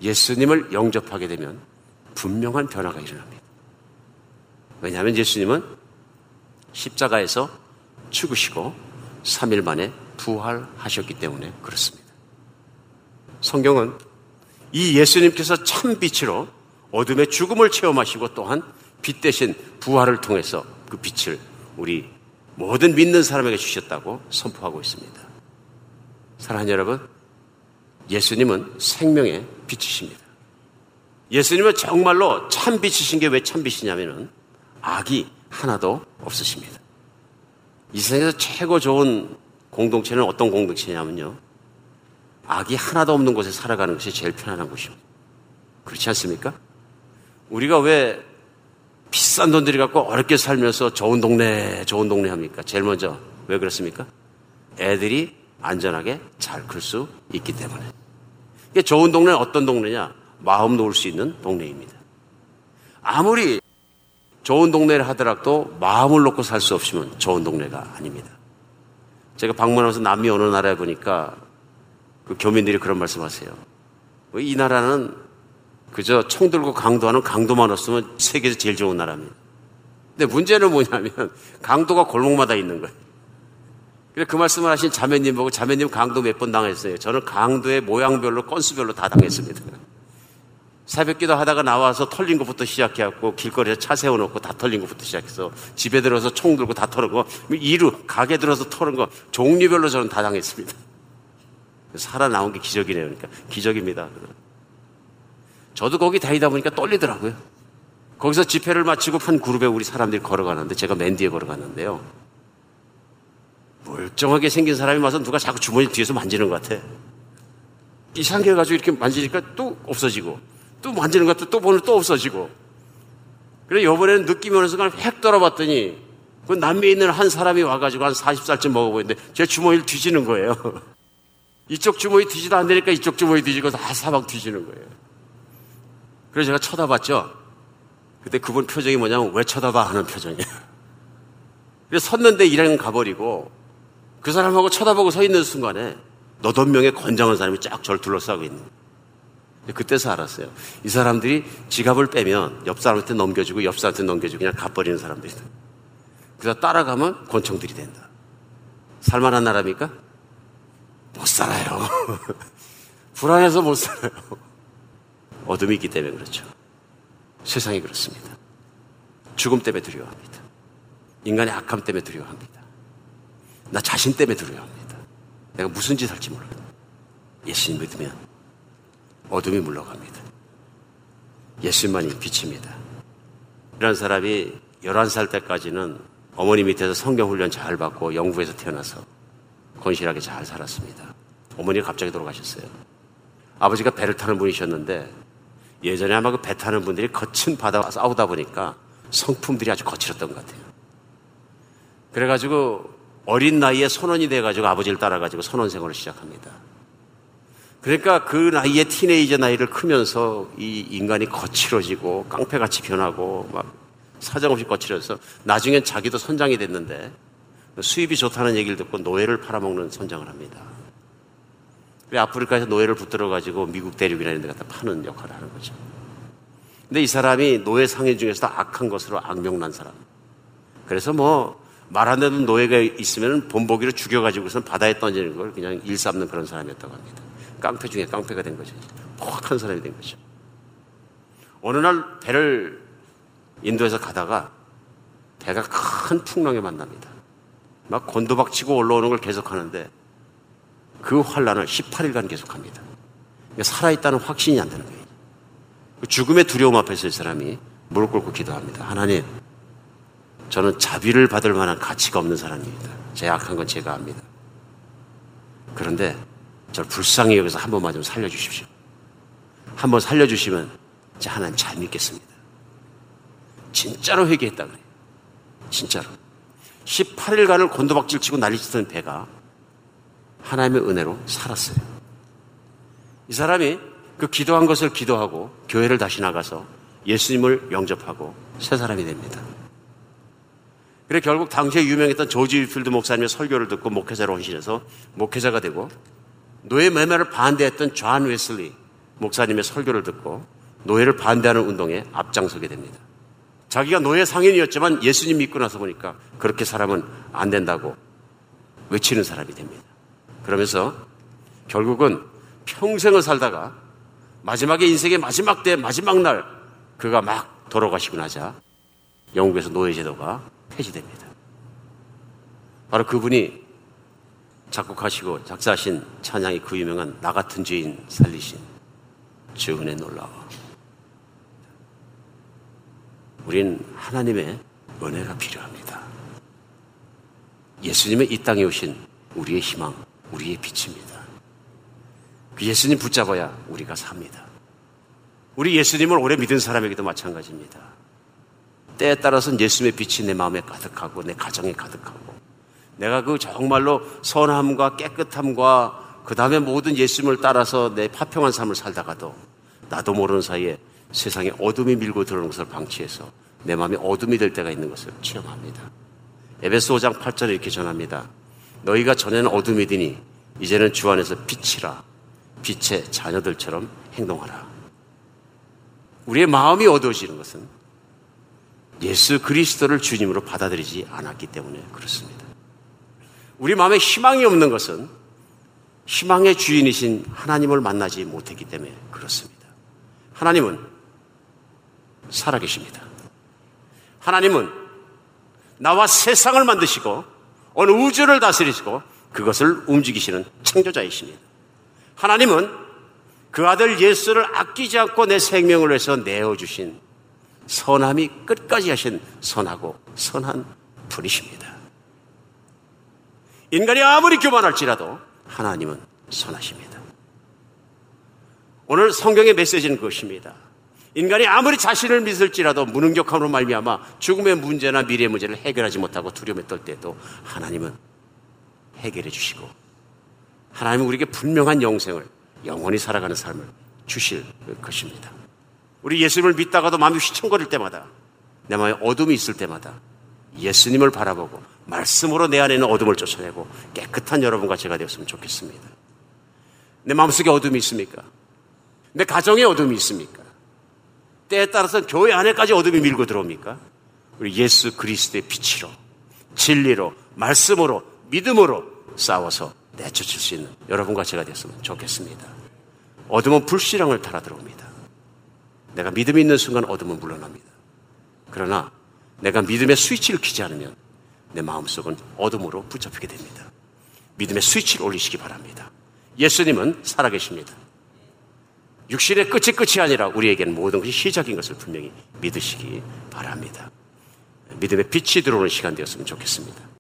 예수님을 영접하게 되면 분명한 변화가 일어납니다. 왜냐하면 예수님은 십자가에서 죽으시고 3일 만에 부활하셨기 때문에 그렇습니다. 성경은 이 예수님께서 참 빛으로 어둠의 죽음을 체험하시고 또한 빛 대신 부활을 통해서 그 빛을 우리 모든 믿는 사람에게 주셨다고 선포하고 있습니다. 사랑하는 여러분, 예수님은 생명의 빛이십니다. 예수님은 정말로 참 빛이신 게 왜 참 빛이냐면은 악이 하나도 없으십니다. 이 세상에서 최고 좋은 공동체는 어떤 공동체냐면요. 악이 하나도 없는 곳에 살아가는 것이 제일 편안한 곳이요. 그렇지 않습니까? 우리가 왜 비싼 돈 들여갖고 어렵게 살면서 좋은 동네, 좋은 동네 합니까? 제일 먼저. 왜 그렇습니까? 애들이 안전하게 잘 클 수 있기 때문에. 이게 좋은 동네는 어떤 동네냐? 마음 놓을 수 있는 동네입니다. 아무리 좋은 동네를 하더라도 마음을 놓고 살 수 없으면 좋은 동네가 아닙니다. 제가 방문하면서 남미 어느 나라에 보니까 그 교민들이 그런 말씀 하세요. 이 나라는 그저 총 들고 강도하는 강도만 없으면 세계에서 제일 좋은 나라입니다. 근데 문제는 뭐냐면 강도가 골목마다 있는 거예요. 그래서 그 말씀을 하신 자매님 보고 자매님 강도 몇 번 당했어요. 저는 강도의 모양별로 건수별로 다 당했습니다. 새벽기도 하다가 나와서 털린 것부터 시작해갖고 길거리에 차 세워놓고 다 털린 것부터 시작해서 집에 들어서 총 들고 다 털은 거 이루 가게 들어서 털은 거 종류별로 저는 다 당했습니다. 살아나온 게 기적이네요. 그러니까 기적입니다. 저도 거기 다니다 보니까 떨리더라고요. 거기서 집회를 마치고 한 그룹에 우리 사람들이 걸어가는데 제가 맨 뒤에 걸어갔는데요. 멀쩡하게 생긴 사람이 와서 누가 자꾸 주머니 뒤에서 만지는 것 같아. 이상하게 해가지고 이렇게 만지니까 또 없어지고 또 만지는 것 같아 또 보면 또 없어지고 그래 이번에는 느낌이 오는 순간 획 돌아봤더니 그 남미에 있는 한 사람이 와가지고 한 40살쯤 먹어보는데 제 주머니를 뒤지는 거예요. 이쪽 주머니 뒤지도 안 되니까 이쪽 주머니 뒤지고 다 사방 뒤지는 거예요. 그래서 제가 쳐다봤죠. 그때 그분 표정이 뭐냐면 왜 쳐다봐 하는 표정이에요. 그래서 섰는데 일행 가버리고 그 사람하고 쳐다보고 서 있는 순간에 너덟 명의 건장한 사람이 쫙 저를 둘러싸고 있는 그때서 알았어요. 이 사람들이 지갑을 빼면 옆 사람한테 넘겨주고 옆 사람한테 넘겨주고 그냥 가버리는 사람들이다. 그래서 따라가면 권총들이 된다. 살만한 나라입니까? 못 살아요. 불안해서 못 살아요. 어둠이 있기 때문에 그렇죠. 세상이 그렇습니다. 죽음 때문에 두려워합니다. 인간의 악함 때문에 두려워합니다. 나 자신 때문에 두려워합니다. 내가 무슨 짓 할지 몰라요. 예수님 믿으면 어둠이 물러갑니다. 예수님만이 빛입니다. 이런 사람이 11살 때까지는 어머니 밑에서 성경 훈련 잘 받고 영국에서 태어나서 건실하게 잘 살았습니다. 어머니가 갑자기 돌아가셨어요. 아버지가 배를 타는 분이셨는데 예전에 아마 그 배 타는 분들이 거친 바다 싸우다 보니까 성품들이 아주 거칠었던 것 같아요. 그래가지고 어린 나이에 선원이 돼가지고 아버지를 따라가지고 선원 생활을 시작합니다. 그러니까 그 나이에 티네이저 나이를 크면서 이 인간이 거칠어지고 깡패같이 변하고 막 사정없이 거칠어서 나중엔 자기도 선장이 됐는데 수입이 좋다는 얘기를 듣고 노예를 팔아먹는 선장을 합니다. 아프리카에서 노예를 붙들어 가지고 미국 대륙이나 이런 데 갖다 파는 역할을 하는 거죠. 근데 이 사람이 노예 상인 중에서도 악한 것으로 악명난 사람. 그래서 뭐 말안 되는 노예가 있으면 본보기로 죽여가지고선 바다에 던지는 걸 그냥 일삼는 그런 사람이었다고 합니다. 깡패 중에 깡패가 된 거죠. 포악한 사람이 된 거죠. 어느 날 배를 인도에서 가다가 배가 큰 풍랑에 만납니다. 막 곤도박 치고 올라오는 걸 계속하는데 그 환란을 18일간 계속합니다. 그러니까 살아있다는 확신이 안 되는 거예요. 그 죽음의 두려움 앞에서 이 사람이 무릎 꿇고 기도합니다. 하나님, 저는 자비를 받을 만한 가치가 없는 사람입니다. 제 악한 건 제가 압니다. 그런데 저를 불쌍히 여기서 한 번만 좀 살려주십시오. 한 번 살려주시면 제 하나님 잘 믿겠습니다. 진짜로 회개했다 그래요. 진짜로. 18일간을 곤도박질 치고 난리치던 배가 하나님의 은혜로 살았어요. 이 사람이 그 기도한 것을 기도하고 교회를 다시 나가서 예수님을 영접하고 새 사람이 됩니다. 그래 결국 당시에 유명했던 조지 필드 목사님의 설교를 듣고 목회자로 헌신해서 목회자가 되고 노예 매매를 반대했던 존 웨슬리 목사님의 설교를 듣고 노예를 반대하는 운동에 앞장서게 됩니다. 자기가 노예 상인이었지만 예수님 믿고 나서 보니까 그렇게 사람은 안 된다고 외치는 사람이 됩니다. 그러면서 결국은 평생을 살다가 마지막에 인생의 마지막 때 마지막 날 그가 막 돌아가시고 나자 영국에서 노예제도가 폐지됩니다. 바로 그분이 작곡하시고 작사하신 찬양이 그 유명한 나 같은 죄인 살리신 주 은혜 놀라워. 우린 하나님의 은혜가 필요합니다. 예수님의 이 땅에 오신 우리의 희망, 우리의 빛입니다. 그 예수님 붙잡아야 우리가 삽니다. 우리 예수님을 오래 믿은 사람에게도 마찬가지입니다. 때에 따라서는 예수님의 빛이 내 마음에 가득하고 내 가정에 가득하고 내가 그 정말로 선함과 깨끗함과 그 다음에 모든 예수님을 따라서 내 파평한 삶을 살다가도 나도 모르는 사이에 세상에 어둠이 밀고 들어오는 것을 방치해서 내 마음이 어둠이 될 때가 있는 것을 체험합니다. 에베소 5장 8절에 이렇게 전합니다. 너희가 전에는 어둠이더니 이제는 주 안에서 빛이라 빛의 자녀들처럼 행동하라. 우리의 마음이 어두워지는 것은 예수 그리스도를 주님으로 받아들이지 않았기 때문에 그렇습니다. 우리 마음에 희망이 없는 것은 희망의 주인이신 하나님을 만나지 못했기 때문에 그렇습니다. 하나님은 살아계십니다. 하나님은 나와 세상을 만드시고 어느 우주를 다스리시고 그것을 움직이시는 창조자이십니다. 하나님은 그 아들 예수를 아끼지 않고 내 생명을 위해서 내어주신 선함이 끝까지 하신 선하고 선한 분이십니다. 인간이 아무리 교만할지라도 하나님은 선하십니다. 오늘 성경의 메시지는 그것입니다. 인간이 아무리 자신을 믿을지라도 무능력함으로 말미암아 죽음의 문제나 미래의 문제를 해결하지 못하고 두려움에 떨 때도 하나님은 해결해 주시고 하나님은 우리에게 분명한 영생을 영원히 살아가는 삶을 주실 것입니다. 우리 예수님을 믿다가도 마음이 휘청거릴 때마다 내 마음에 어둠이 있을 때마다 예수님을 바라보고 말씀으로 내 안에 있는 어둠을 쫓아내고 깨끗한 여러분과 제가 되었으면 좋겠습니다. 내 마음속에 어둠이 있습니까? 내 가정에 어둠이 있습니까? 때에 따라서 교회 안에까지 어둠이 밀고 들어옵니까? 우리 예수 그리스도의 빛으로, 진리로, 말씀으로, 믿음으로 싸워서 내쫓을 수 있는 여러분과 제가 됐으면 좋겠습니다. 어둠은 불신앙을 타라 들어옵니다. 내가 믿음이 있는 순간 어둠은 물러납니다. 그러나 내가 믿음의 스위치를 키지 않으면 내 마음속은 어둠으로 붙잡히게 됩니다. 믿음의 스위치를 올리시기 바랍니다. 예수님은 살아계십니다. 육신의 끝이 끝이 아니라 우리에게는 모든 것이 시작인 것을 분명히 믿으시기 바랍니다. 믿음의 빛이 들어오는 시간 되었으면 좋겠습니다.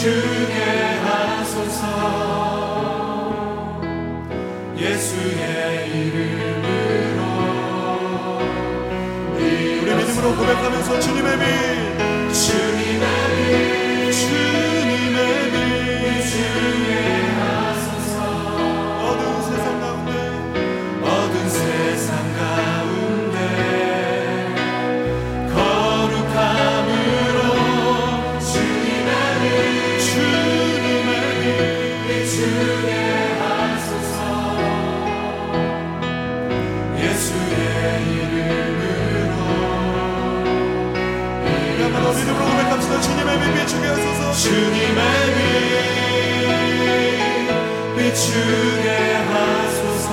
빛 비추게 하소서. 예수의 이름으로. 우리 믿음으로 고백하면서 주님의 빛 주님의 빛 비추게 하소서.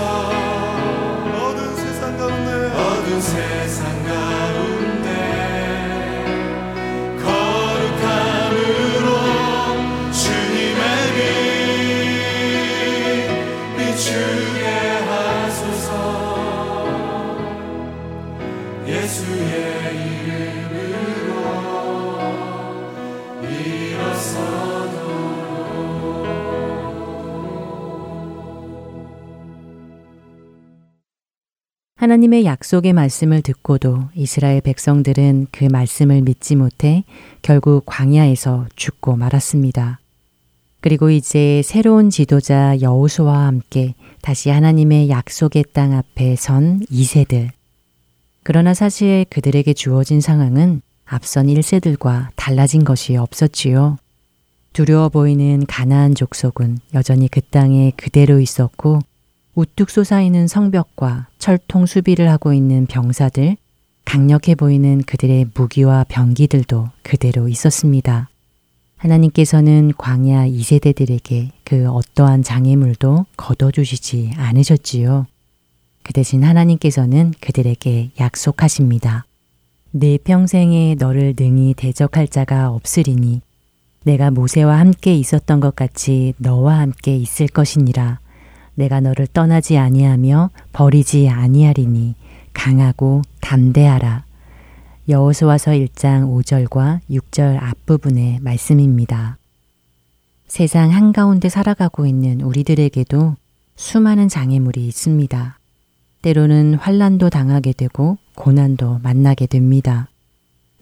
어두운 세상 가운데 어두운 세상
하나님의 약속의 말씀을 듣고도 이스라엘 백성들은 그 말씀을 믿지 못해 결국 광야에서 죽고 말았습니다. 그리고 이제 새로운 지도자 여호수아와 함께 다시 하나님의 약속의 땅 앞에 선 2세들. 그러나 사실 그들에게 주어진 상황은 앞선 1세들과 달라진 것이 없었지요. 두려워 보이는 가나안 족속은 여전히 그 땅에 그대로 있었고 우뚝 솟아있는 성벽과 철통 수비를 하고 있는 병사들, 강력해 보이는 그들의 무기와 병기들도 그대로 있었습니다. 하나님께서는 광야 2세대들에게 그 어떠한 장애물도 거둬주시지 않으셨지요. 그 대신 하나님께서는 그들에게 약속하십니다. 내 평생에 너를 능히 대적할 자가 없으리니 내가 모세와 함께 있었던 것 같이 너와 함께 있을 것이니라. 내가 너를 떠나지 아니하며 버리지 아니하리니 강하고 담대하라. 여호수아서 1장 5절과 6절 앞부분의 말씀입니다. 세상 한가운데 살아가고 있는 우리들에게도 수많은 장애물이 있습니다. 때로는 환란도 당하게 되고 고난도 만나게 됩니다.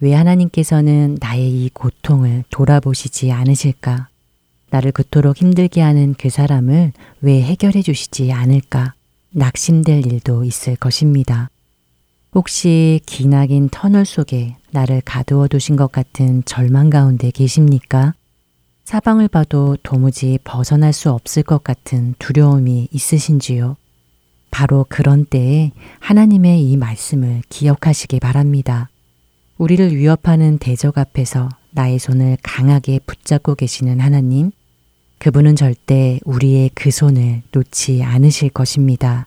왜 하나님께서는 나의 이 고통을 돌아보시지 않으실까? 나를 그토록 힘들게 하는 그 사람을 왜 해결해 주시지 않을까? 낙심될 일도 있을 것입니다. 혹시 기나긴 터널 속에 나를 가두어 두신 것 같은 절망 가운데 계십니까? 사방을 봐도 도무지 벗어날 수 없을 것 같은 두려움이 있으신지요? 바로 그런 때에 하나님의 이 말씀을 기억하시기 바랍니다. 우리를 위협하는 대적 앞에서 나의 손을 강하게 붙잡고 계시는 하나님, 그분은 절대 우리의 그 손을 놓지 않으실 것입니다.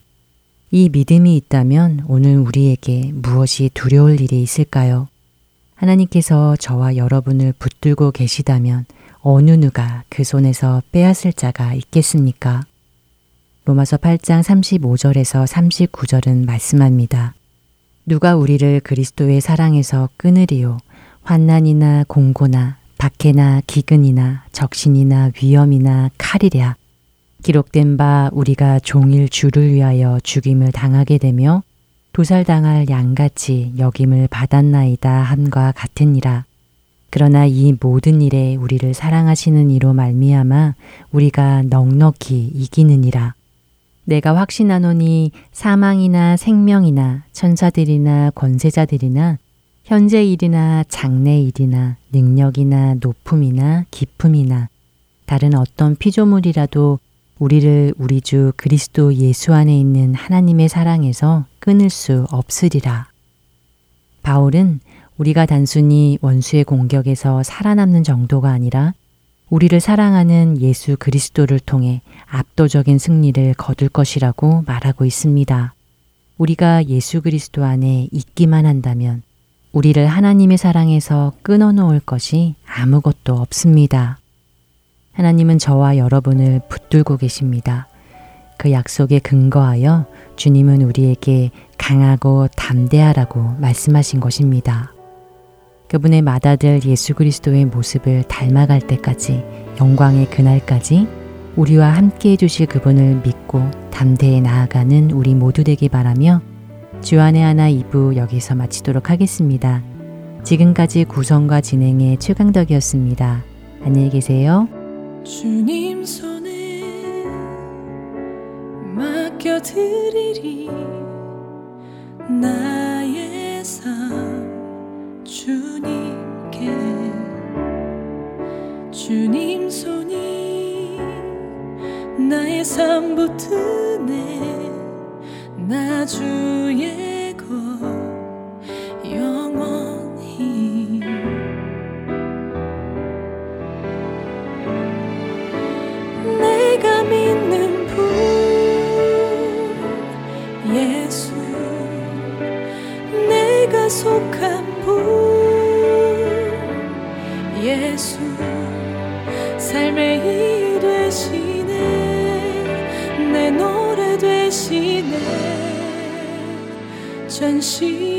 이 믿음이 있다면 오늘 우리에게 무엇이 두려울 일이 있을까요? 하나님께서 저와 여러분을 붙들고 계시다면 어느 누가 그 손에서 빼앗을 자가 있겠습니까? 로마서 8장 35절에서 39절은 말씀합니다. 누가 우리를 그리스도의 사랑에서 끊으리요? 환난이나 공고나 박해나 기근이나 적신이나 위험이나 칼이랴. 기록된 바 우리가 종일 주를 위하여 죽임을 당하게 되며 도살당할 양같이 여김을 받았나이다 함과 같으니라. 그러나 이 모든 일에 우리를 사랑하시는 이로 말미암아 우리가 넉넉히 이기느니라. 내가 확신하노니 사망이나 생명이나 천사들이나 권세자들이나 현재 일이나 장래 일이나 능력이나 높음이나 기품이나 다른 어떤 피조물이라도 우리를 우리 주 그리스도 예수 안에 있는 하나님의 사랑에서 끊을 수 없으리라. 바울은 우리가 단순히 원수의 공격에서 살아남는 정도가 아니라 우리를 사랑하는 예수 그리스도를 통해 압도적인 승리를 거둘 것이라고 말하고 있습니다. 우리가 예수 그리스도 안에 있기만 한다면 우리를 하나님의 사랑에서 끊어놓을 것이 아무것도 없습니다. 하나님은 저와 여러분을 붙들고 계십니다. 그 약속에 근거하여 주님은 우리에게 강하고 담대하라고 말씀하신 것입니다. 그분의 맏아들 예수 그리스도의 모습을 닮아갈 때까지 영광의 그날까지 우리와 함께 해주실 그분을 믿고 담대히 나아가는 우리 모두 되기 바라며 주안의 하나 2부 여기서 마치도록 하겠습니다. 지금까지 구성과 진행의 최강덕이었습니다. 안녕히 계세요.
주님 손에 맡겨 드리리 나의 삶 주님께 주님 손이 나의 삶 붙드네 나 주의 것 영원히. 내가 믿는 분 예수. 내가 속한 예수. 삶의 전심